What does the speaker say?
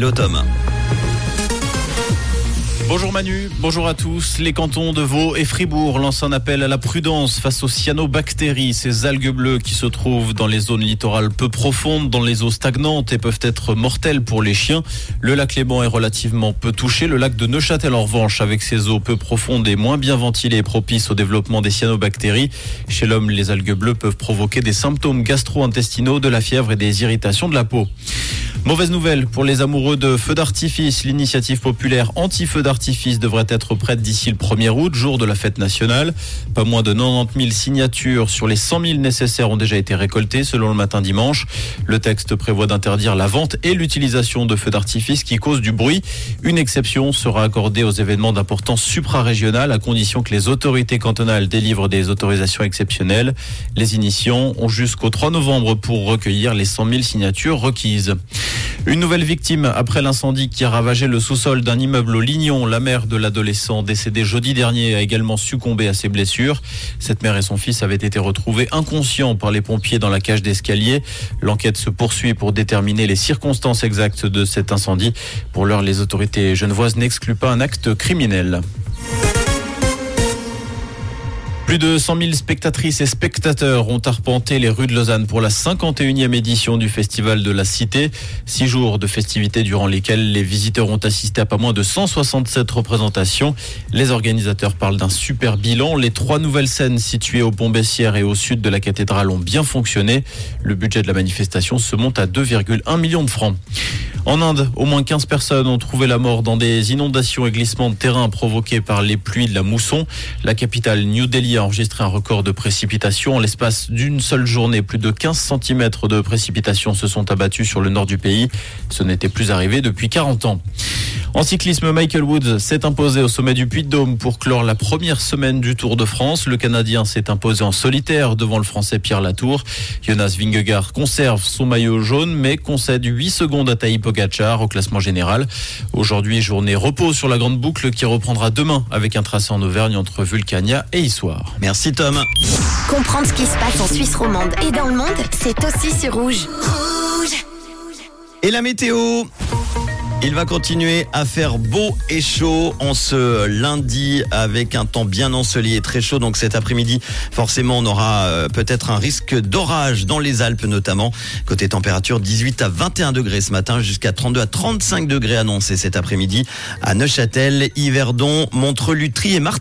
Tom et Tom. Bonjour Manu, bonjour à tous. Les cantons de Vaud et Fribourg lancent un appel à la prudence face aux cyanobactéries, ces algues bleues qui se trouvent dans les zones littorales peu profondes, dans les eaux stagnantes et peuvent être mortelles pour les chiens. Le lac Léban est relativement peu touché. Le lac de Neuchâtel, en revanche, avec ses eaux peu profondes et moins bien ventilées, est propice au développement des cyanobactéries. Chez l'homme, les algues bleues peuvent provoquer des symptômes gastro-intestinaux, de la fièvre et des irritations de la peau. Mauvaise nouvelle pour les amoureux de feux d'artifice. L'initiative populaire anti-feu d'artifice devrait être prête d'ici le 1er août, jour de la fête nationale. Pas moins de 90 000 signatures sur les 100 000 nécessaires ont déjà été récoltées selon le matin dimanche. Le texte prévoit d'interdire la vente et l'utilisation de feux d'artifice qui causent du bruit. Une exception sera accordée aux événements d'importance suprarégionale à condition que les autorités cantonales délivrent des autorisations exceptionnelles. Les initiants ont jusqu'au 3 novembre pour recueillir les 100 000 signatures requises. Une nouvelle victime après l'incendie qui a ravagé le sous-sol d'un immeuble au Lignon. La mère de l'adolescent décédé jeudi dernier a également succombé à ses blessures. Cette mère et son fils avaient été retrouvés inconscients par les pompiers dans la cage d'escalier. L'enquête se poursuit pour déterminer les circonstances exactes de cet incendie. Pour l'heure, les autorités genevoises n'excluent pas un acte criminel. Plus de 100 000 spectatrices et spectateurs ont arpenté les rues de Lausanne pour la 51e édition du Festival de la Cité. Six jours de festivités durant lesquels les visiteurs ont assisté à pas moins de 167 représentations. Les organisateurs parlent d'un super bilan. Les trois nouvelles scènes situées au Pont Bessières et au sud de la cathédrale ont bien fonctionné. Le budget de la manifestation se monte à 2,1 millions de francs. En Inde, au moins 15 personnes ont trouvé la mort dans des inondations et glissements de terrain provoqués par les pluies de la mousson. La capitale New Delhi enregistré un record de précipitations. En l'espace d'une seule journée, plus de 15 cm de précipitations se sont abattus sur le nord du pays. Ce n'était plus arrivé depuis 40 ans. En cyclisme, Michael Woods s'est imposé au sommet du Puy-de-Dôme pour clore la première semaine du Tour de France. Le Canadien s'est imposé en solitaire devant le Français Pierre Latour. Jonas Vingegaard conserve son maillot jaune mais concède 8 secondes à Taï Pogacar au classement général. Aujourd'hui, journée repos sur la grande boucle qui reprendra demain avec un tracé en Auvergne entre Vulcania et Issoire. Merci Tom. Comprendre ce qui se passe en Suisse romande et dans le monde, c'est aussi sur Rouge. Rouge. Et la météo il va continuer à faire beau et chaud en ce lundi avec un temps bien ensoleillé, très chaud. Donc cet après-midi, forcément, on aura euh, peut-être un risque d'orage dans les Alpes notamment. Côté température, 18 à 21 degrés ce matin, jusqu'à 32 à 35 degrés annoncés cet après-midi à Neuchâtel, Yverdon, Montreux, Lutry et Martigny.